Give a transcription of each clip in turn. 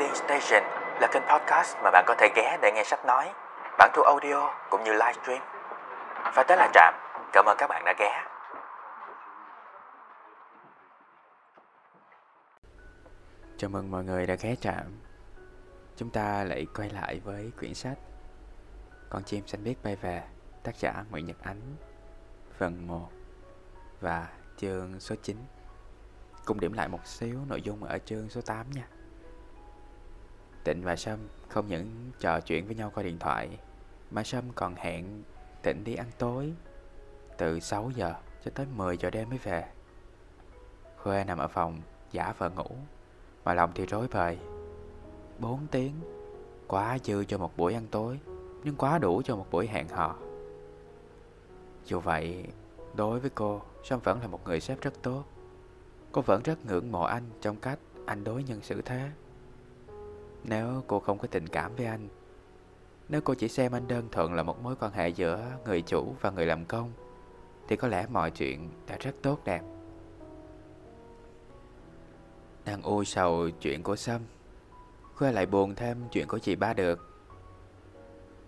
Reading Station là kênh podcast mà bạn có thể ghé để nghe sách nói, bản thu audio cũng như livestream. Và tới là Trạm, cảm ơn các bạn đã ghé. Chào mừng mọi người đã ghé Trạm. Chúng ta lại quay lại với quyển sách Con chim xanh biết bay về, tác giả Nguyễn Nhật Ánh, phần 1 và chương số 9. Cùng điểm lại một xíu nội dung ở chương số 8 nha. Tịnh và Sâm không những trò chuyện với nhau qua điện thoại mà Sâm còn hẹn Tịnh đi ăn tối từ 6 giờ cho tới 10 giờ đêm mới về. Khuê nằm ở phòng giả vờ ngủ mà lòng thì rối bời. 4 tiếng quá dư cho một buổi ăn tối nhưng quá đủ cho một buổi hẹn hò. Dù vậy, đối với cô, Sâm vẫn là một người sếp rất tốt. Cô vẫn rất ngưỡng mộ anh trong cách anh đối nhân xử thế. Nếu cô không có tình cảm với anh, Nếu cô chỉ xem anh đơn thuần là một mối quan hệ giữa người chủ và người làm công, Thì có lẽ mọi chuyện đã rất tốt đẹp. Đang ôi sầu chuyện của Sâm, Khuê lại buồn thêm chuyện của chị Ba Được.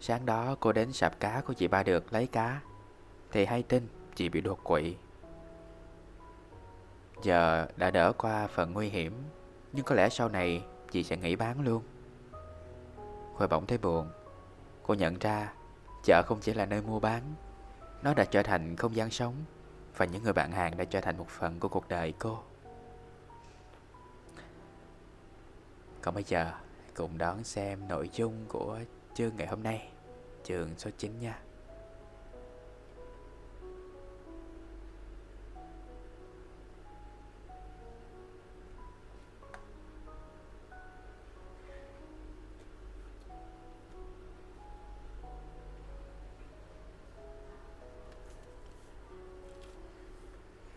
Sáng đó cô đến sạp cá của chị Ba Được lấy cá, Thì hay tin chị bị đột quỵ. Giờ đã đỡ qua phần nguy hiểm, Nhưng có lẽ sau này chị sẽ nghỉ bán luôn. Khôi bỗng thấy buồn. Cô nhận ra chợ không chỉ là nơi mua bán, Nó đã trở thành không gian sống Và những người bạn hàng đã trở thành một phần của cuộc đời cô. Còn bây giờ, cùng đón xem nội dung của chương ngày hôm nay, Chương số 9 nha.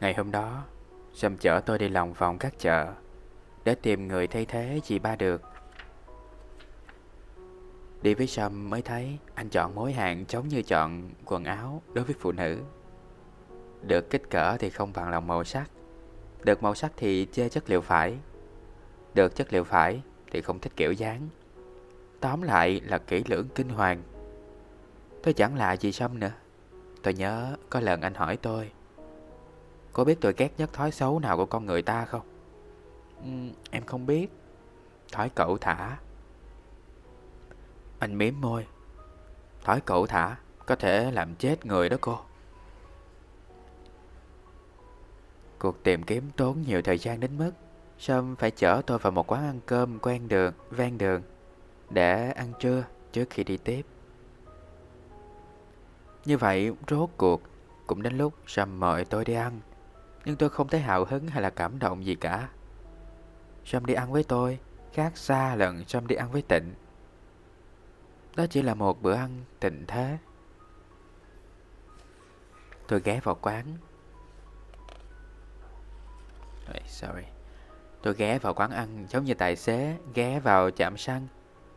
Ngày hôm đó, Sâm chở tôi đi lòng vòng các chợ để tìm người thay thế chị ba được. Đi với Sâm mới thấy anh chọn mối hàng giống như chọn quần áo đối với phụ nữ. Được kích cỡ thì không bằng lòng màu sắc, được màu sắc thì chê chất liệu phải, được chất liệu phải thì không thích kiểu dáng. Tóm lại là kỹ lưỡng kinh hoàng. Tôi chẳng lạ gì Sâm nữa. Tôi nhớ có lần anh hỏi tôi Cô biết tôi ghét nhất thói xấu nào của con người ta không? Ừ, em không biết. Thói cậu thả. Anh miếm môi. Thói cậu thả Có thể làm chết người đó cô. Cuộc tìm kiếm tốn nhiều thời gian đến mức Sâm phải chở tôi vào một quán ăn cơm quen đường, ven đường Để ăn trưa trước khi đi tiếp. Như vậy rốt cuộc Cũng đến lúc Sâm mời tôi đi ăn nhưng tôi không thấy hào hứng hay là cảm động gì cả. Sam đi ăn với tôi, Khác xa lần Sam đi ăn với Tịnh. Đó chỉ là một bữa ăn tịnh thế. Tôi ghé vào quán. Sorry. Tôi ghé vào quán ăn giống như tài xế Ghé vào chạm xăng.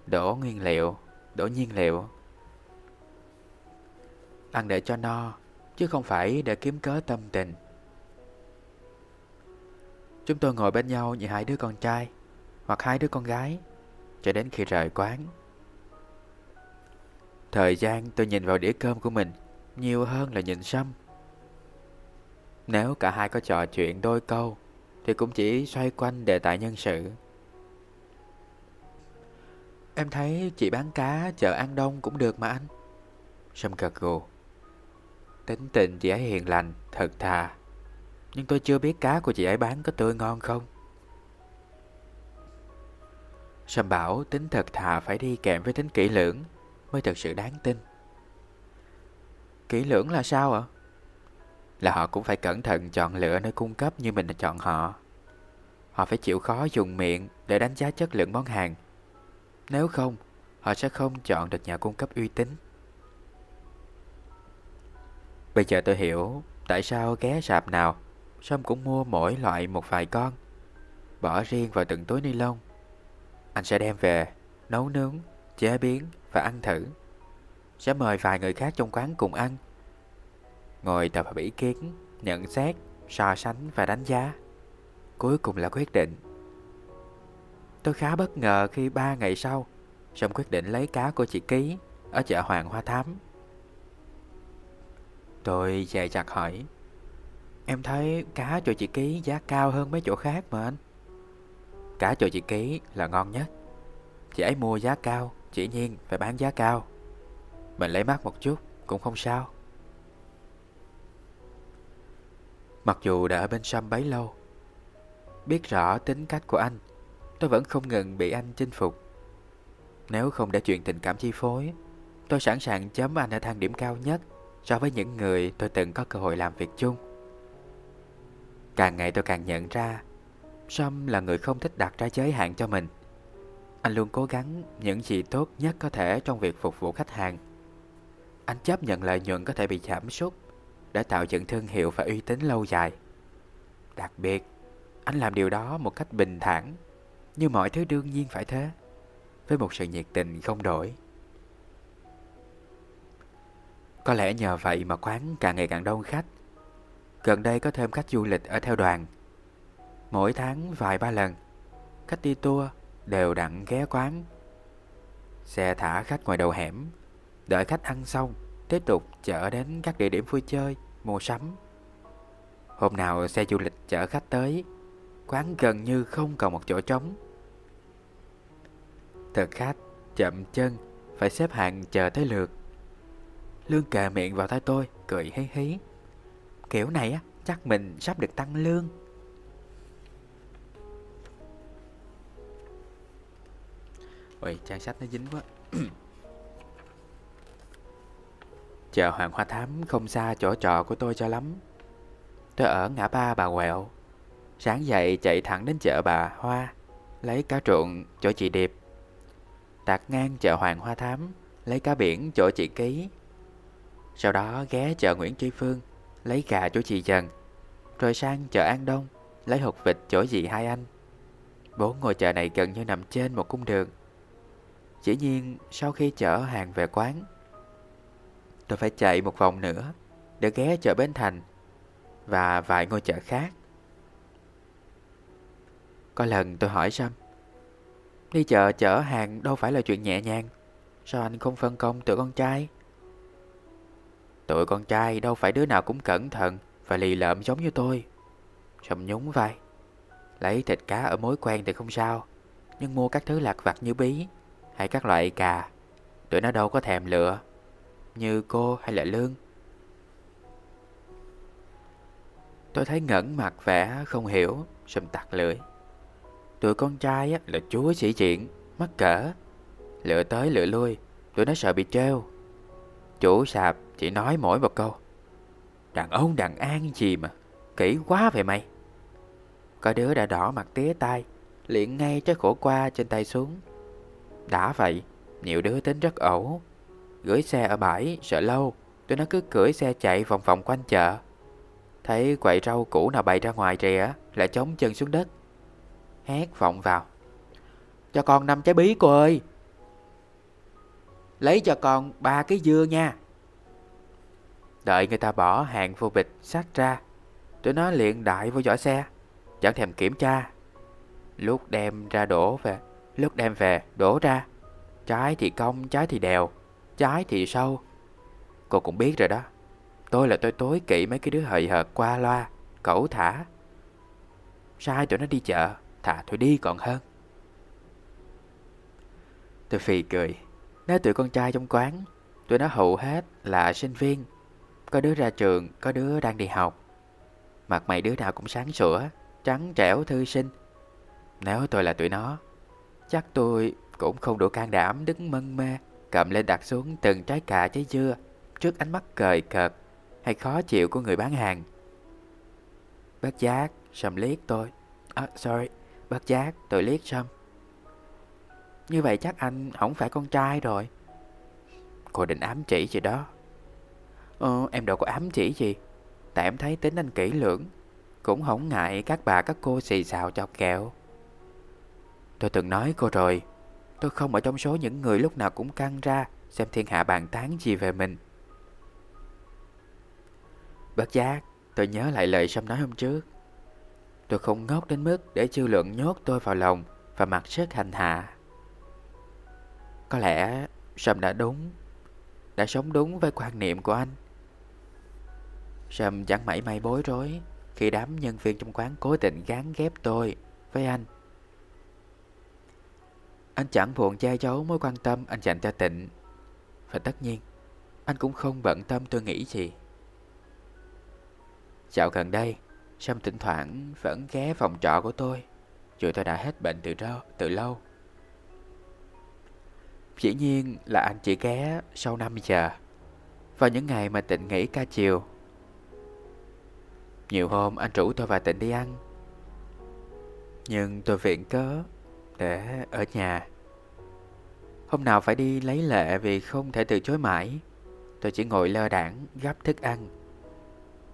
Đổ nguyên liệu, Đổ nhiên liệu. Ăn để cho no, Chứ không phải để kiếm cớ tâm tình. Chúng tôi ngồi bên nhau như hai đứa con trai Hoặc hai đứa con gái Cho đến khi rời quán. Thời gian tôi nhìn vào đĩa cơm của mình Nhiều hơn là nhìn Sâm. Nếu cả hai có trò chuyện đôi câu Thì cũng chỉ xoay quanh đề tài nhân sự. Em thấy chị bán cá chợ An Đông cũng được mà anh. Sâm gật gù. Tính tình chị ấy hiền lành, thật thà nhưng tôi chưa biết cá của chị ấy bán có tươi ngon không. Sâm bảo tính thật thà phải đi kèm với tính kỹ lưỡng Mới thật sự đáng tin. Kỹ lưỡng là sao ạ? Là họ cũng phải cẩn thận chọn lựa nơi cung cấp như mình đã chọn họ. Họ phải chịu khó dùng miệng để đánh giá chất lượng món hàng. Nếu không, họ sẽ không chọn được nhà cung cấp uy tín. Bây giờ tôi hiểu tại sao ghé sạp nào Sâm cũng mua mỗi loại một vài con. Bỏ riêng vào từng túi ni lông. Anh sẽ đem về Nấu nướng, chế biến và ăn thử. Sẽ mời vài người khác trong quán cùng ăn. Ngồi tập hợp ý kiến Nhận xét, so sánh và đánh giá. Cuối cùng là quyết định. Tôi khá bất ngờ khi ba ngày sau Sâm quyết định lấy cá của chị Ký Ở chợ Hoàng Hoa Thám. Tôi dè chặt hỏi Em thấy cá chỗ chị Ký giá cao hơn mấy chỗ khác mà anh. Cá chỗ chị Ký là ngon nhất. Chị ấy mua giá cao Chỉ nhiên phải bán giá cao. Mình lấy mắt một chút, cũng không sao. Mặc dù đã ở bên Sâm bấy lâu, Biết rõ tính cách của anh, Tôi vẫn không ngừng bị anh chinh phục. Nếu không để chuyện tình cảm chi phối, Tôi sẵn sàng chấm anh ở thang điểm cao nhất So với những người tôi từng có cơ hội làm việc chung. Càng ngày tôi càng nhận ra Sâm là người không thích đặt ra giới hạn cho mình. Anh luôn cố gắng những gì tốt nhất có thể trong việc phục vụ khách hàng. Anh chấp nhận lợi nhuận có thể bị giảm sút Để tạo dựng thương hiệu và uy tín lâu dài. Đặc biệt, anh làm điều đó một cách bình thản Như mọi thứ đương nhiên phải thế Với một sự nhiệt tình không đổi. Có lẽ nhờ vậy mà quán càng ngày càng đông khách. Gần đây có thêm khách du lịch ở theo đoàn. Mỗi tháng vài ba lần, Khách đi tour đều đặn ghé quán. Xe thả khách ngoài đầu hẻm, Đợi khách ăn xong, Tiếp tục chở đến các địa điểm vui chơi, Mua sắm. Hôm nào xe du lịch chở khách tới, Quán gần như không còn một chỗ trống. Thực khách chậm chân, Phải xếp hàng chờ tới lượt. Lương kề miệng vào tay tôi, Cười hí hí. Kiểu này á, chắc mình sắp được tăng lương. Ôi, trang sách nó dính quá. Chợ Hoàng Hoa Thám không xa chỗ trọ của tôi cho lắm. Tôi ở ngã ba bà quẹo. Sáng dậy chạy thẳng đến chợ bà Hoa, Lấy cá trộn chỗ chị Điệp. Tạt ngang chợ Hoàng Hoa Thám, Lấy cá biển chỗ chị Ký. Sau đó ghé chợ Nguyễn Tri Phương. Lấy gà chỗ chị trần, Rồi sang chợ An Đông Lấy hột vịt chỗ dì hai anh. Bốn ngôi chợ này gần như nằm trên một cung đường. Chỉ nhiên sau khi chở hàng về quán Tôi phải chạy một vòng nữa Để ghé chợ Bến Thành Và vài ngôi chợ khác. Có lần tôi hỏi Sâm Đi chợ chở hàng đâu phải là chuyện nhẹ nhàng Sao anh không phân công tụi con trai Tụi con trai đâu phải đứa nào cũng cẩn thận Và lì lợm giống như tôi. Sầm nhún vai. Lấy thịt cá ở mối quen thì không sao, Nhưng mua các thứ lạc vặt như bí Hay các loại cà, Tụi nó đâu có thèm lựa, Như cô hay là Lương. Tôi thấy ngẩn mặt vẻ không hiểu, sầm tặc lưỡi. Tụi con trai là chúa sĩ chuyện Mắc cỡ. Lựa tới lựa lui, Tụi nó sợ bị treo Chủ sạp chỉ nói mỗi một câu. Đàn ông đàn an gì mà, Kỹ quá vậy mày. Có đứa đã đỏ mặt tía tai, Liền ngay trái khổ qua trên tay xuống. Đã vậy, Nhiều đứa tính rất ẩu. Gửi xe ở bãi, sợ lâu, Tụi nó cứ cưỡi xe chạy vòng vòng quanh chợ. Thấy quậy rau cũ nào bày ra ngoài rìa Lại chống chân xuống đất. Hét vọng vào. Cho con năm trái bí cô ơi. Lấy cho con ba cái dưa nha. Đợi người ta bỏ hàng vô bịch sát ra. Tụi nó liền đại vô giỏ xe Chẳng thèm kiểm tra. Lúc đem ra đổ về Lúc đem về đổ ra. Trái thì cong, trái thì đèo Trái thì sâu. Cô cũng biết rồi đó. Tôi là tôi tối kỵ mấy cái đứa hời hợt qua loa Cẩu thả. Sai tụi nó đi chợ Thả tụi đi còn hơn. Tôi phì cười. Nói tụi con trai trong quán Tụi nó hầu hết là sinh viên. Có đứa ra trường, Có đứa đang đi học. Mặt mày đứa nào cũng sáng sủa, Trắng trẻo thư sinh. Nếu tôi là tụi nó, Chắc tôi cũng không đủ can đảm đứng mân mê, Cầm lên đặt xuống từng trái cà trái dưa Trước ánh mắt cười cợt Hay khó chịu của người bán hàng. Bất giác, Sầm liếc tôi. À sorry Bất giác, tôi liếc sầm. Như vậy chắc anh không phải con trai rồi. Cô định ám chỉ gì đó. Ờ em đâu có ám chỉ gì. Tại em thấy tính anh kỹ lưỡng. Cũng không ngại các bà các cô xì xào chọc kẹo. Tôi từng nói cô rồi Tôi không ở trong số những người lúc nào cũng căng ra Xem thiên hạ bàn tán gì về mình. Bất giác Tôi nhớ lại lời Sâm nói hôm trước. Tôi không ngốc đến mức để chư lượng nhốt tôi vào lòng và mặt sức hành hạ. Có lẽ Sâm đã đúng, đã sống đúng với quan niệm của anh. Sâm chẳng mảy may bối rối khi đám nhân viên trong quán cố tình gán ghép tôi với anh. Anh chẳng buồn che giấu mối quan tâm anh dành cho Tịnh. Và tất nhiên, anh cũng không bận tâm tôi nghĩ gì. Dạo gần đây, Sâm thỉnh thoảng vẫn ghé phòng trọ của tôi, dù tôi đã hết bệnh từ, lâu, từ lâu. Dĩ nhiên là anh chỉ ghé sau 5 giờ, vào những ngày mà Tịnh nghỉ ca chiều. Nhiều hôm anh rủ tôi và Tịnh đi ăn, nhưng tôi viện cớ để ở nhà. Hôm nào phải đi lấy lệ vì không thể từ chối mãi, tôi chỉ ngồi lơ đảng gắp thức ăn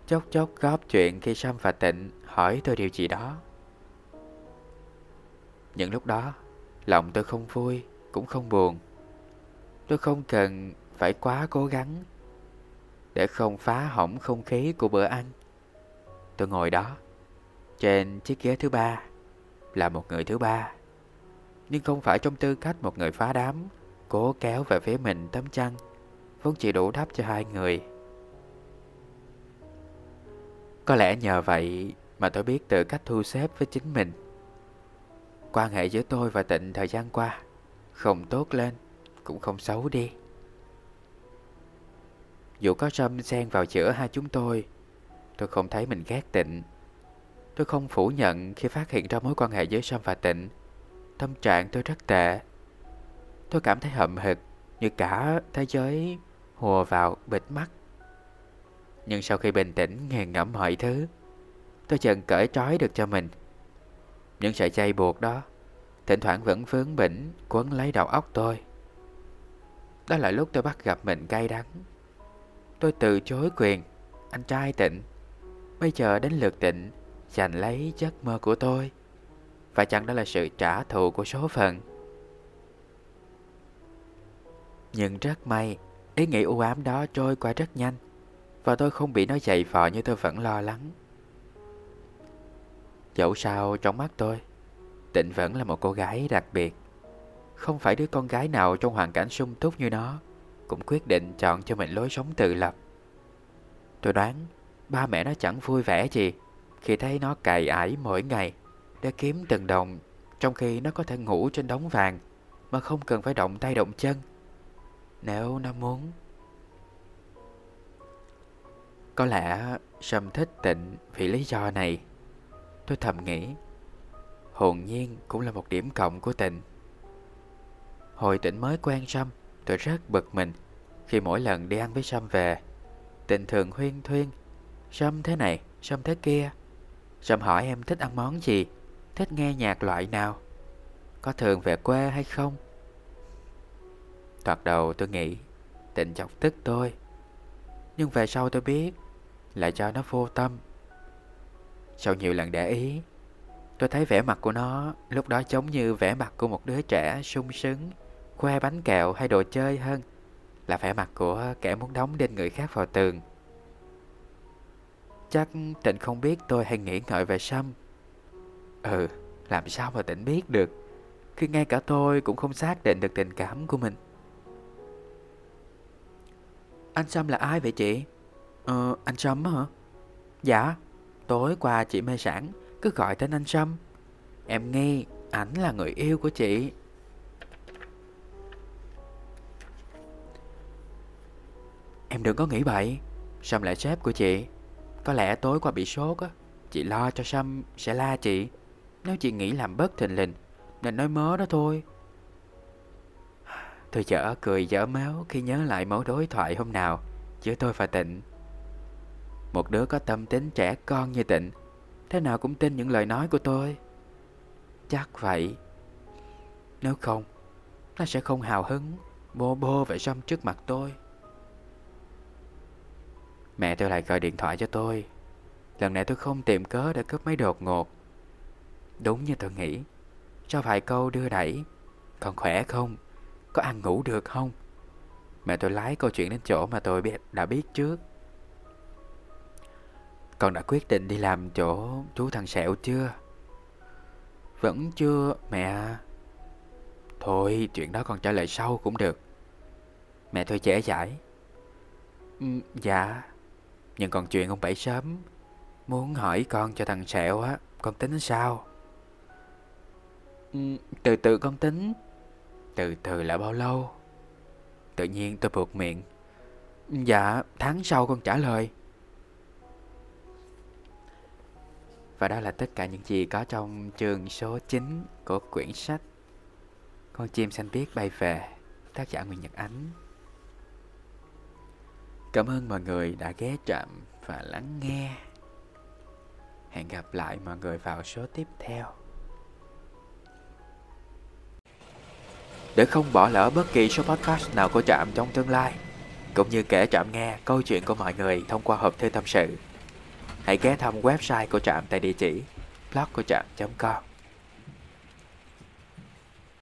chốc chốc góp chuyện khi Sâm và Tịnh hỏi tôi điều gì đó. Những lúc đó, lòng tôi không vui, cũng không buồn. Tôi không cần phải quá cố gắng để không phá hỏng không khí của bữa ăn. Tôi ngồi đó, trên chiếc ghế thứ ba, là một người thứ ba. Nhưng không phải trong tư cách một người phá đám, cố kéo về phía mình tấm chăn, vốn chỉ đủ đắp cho hai người. Có lẽ nhờ vậy mà tôi biết tự cách thu xếp với chính mình. Quan hệ giữa tôi và Tịnh thời gian qua không tốt lên, cũng không xấu đi. Dù có Sâm xen vào giữa hai chúng tôi, tôi không thấy mình ghét Tịnh. Tôi không phủ nhận khi phát hiện ra mối quan hệ giữa Sâm và Tịnh. Tâm trạng tôi rất tệ. Tôi cảm thấy hậm hực như cả thế giới hùa vào bịt mắt. Nhưng sau khi bình tĩnh nghiền ngẫm mọi thứ, Tôi dần cởi trói được cho mình Những sợi dây buộc đó, Thỉnh thoảng vẫn vướng bỉnh, Quấn lấy đầu óc tôi Đó là lúc tôi bắt gặp mình cay đắng Tôi từ chối quyền, Anh trai tịnh Bây giờ đến lượt tịnh, Giành lấy giấc mơ của tôi. Và chẳng đó là sự trả thù của số phận. Nhưng rất may, Ý nghĩ u ám đó trôi qua rất nhanh, và tôi không bị nó dày vò như tôi vẫn lo lắng. Dẫu sao trong mắt tôi, Tịnh vẫn là một cô gái đặc biệt. Không phải đứa con gái nào trong hoàn cảnh sung túc như nó Cũng quyết định chọn cho mình lối sống tự lập. Tôi đoán ba mẹ nó chẳng vui vẻ gì Khi thấy nó cày ải mỗi ngày Để kiếm từng đồng Trong khi nó có thể ngủ trên đống vàng Mà không cần phải động tay động chân Nếu nó muốn có lẽ Sâm thích tịnh vì lý do này. Tôi thầm nghĩ, hồn nhiên cũng là một điểm cộng của tịnh. Hồi tịnh mới quen Sâm, tôi rất bực mình khi mỗi lần đi ăn với Sâm về. Tịnh thường huyên thuyên, Sâm thế này, Sâm thế kia. Sâm hỏi em thích ăn món gì, thích nghe nhạc loại nào, có thường về quê hay không. Thoạt đầu tôi nghĩ tịnh chọc tức tôi Nhưng về sau tôi biết là cho nó vô tâm. Sau nhiều lần để ý, tôi thấy vẻ mặt của nó lúc đó giống như vẻ mặt của một đứa trẻ sung sướng, khoe bánh kẹo hay đồ chơi hơn là vẻ mặt của kẻ muốn đóng đinh người khác vào tường. Chắc Tịnh không biết tôi hay nghĩ ngợi về Sâm. Ừ, làm sao mà Tịnh biết được khi ngay cả tôi cũng không xác định được tình cảm của mình. Anh Sâm là ai vậy chị? Ờ, anh Sâm hả? Dạ, tối qua chị mê sản cứ gọi tên anh Sâm. Em nghi ảnh là người yêu của chị. Em đừng có nghĩ bậy, Sâm là sếp của chị. Có lẽ tối qua bị sốt á, chị lo cho Sâm sẽ la chị. Nếu chị nghĩ làm bất thình lình, nên nói mớ đó thôi. Tôi chở cười dở máu khi nhớ lại mẫu đối thoại hôm nào giữa tôi và Tịnh. Một đứa có tâm tính trẻ con như Tịnh Thế nào cũng tin những lời nói của tôi Chắc vậy Nếu không Nó sẽ không hào hứng Bô bô vậy xong trước mặt tôi Mẹ tôi lại gọi điện thoại cho tôi Lần này tôi không tìm cớ để cướp máy đột ngột Đúng như tôi nghĩ Cho vài câu đưa đẩy Còn khỏe không Có ăn ngủ được không Mẹ tôi lái câu chuyện đến chỗ mà tôi biết, đã biết trước con đã quyết định đi làm chỗ chú thằng Sẹo chưa? Vẫn chưa, mẹ. Thôi, chuyện đó con trả lời sau cũng được. Mẹ tôi trẻ giải. Ừ, dạ, nhưng còn chuyện ông Bảy sớm Muốn hỏi con cho thằng Sẹo á Con tính sao? Ừ, Từ từ con tính. Từ từ là bao lâu? Tự nhiên tôi buộc miệng. Dạ tháng sau con trả lời. Và đó là tất cả những gì có trong chương số 9 của quyển sách Con chim xanh biếc bay về Tác giả Nguyễn Nhật Ánh Cảm ơn mọi người đã ghé chạm và lắng nghe. Hẹn gặp lại mọi người vào số tiếp theo. Để không bỏ lỡ bất kỳ số podcast nào của Trạm trong tương lai, Cũng như kể Trạm nghe câu chuyện của mọi người thông qua hộp thư tâm sự, Hãy ghé thăm website của Trạm tại địa chỉ blog của Trạm.com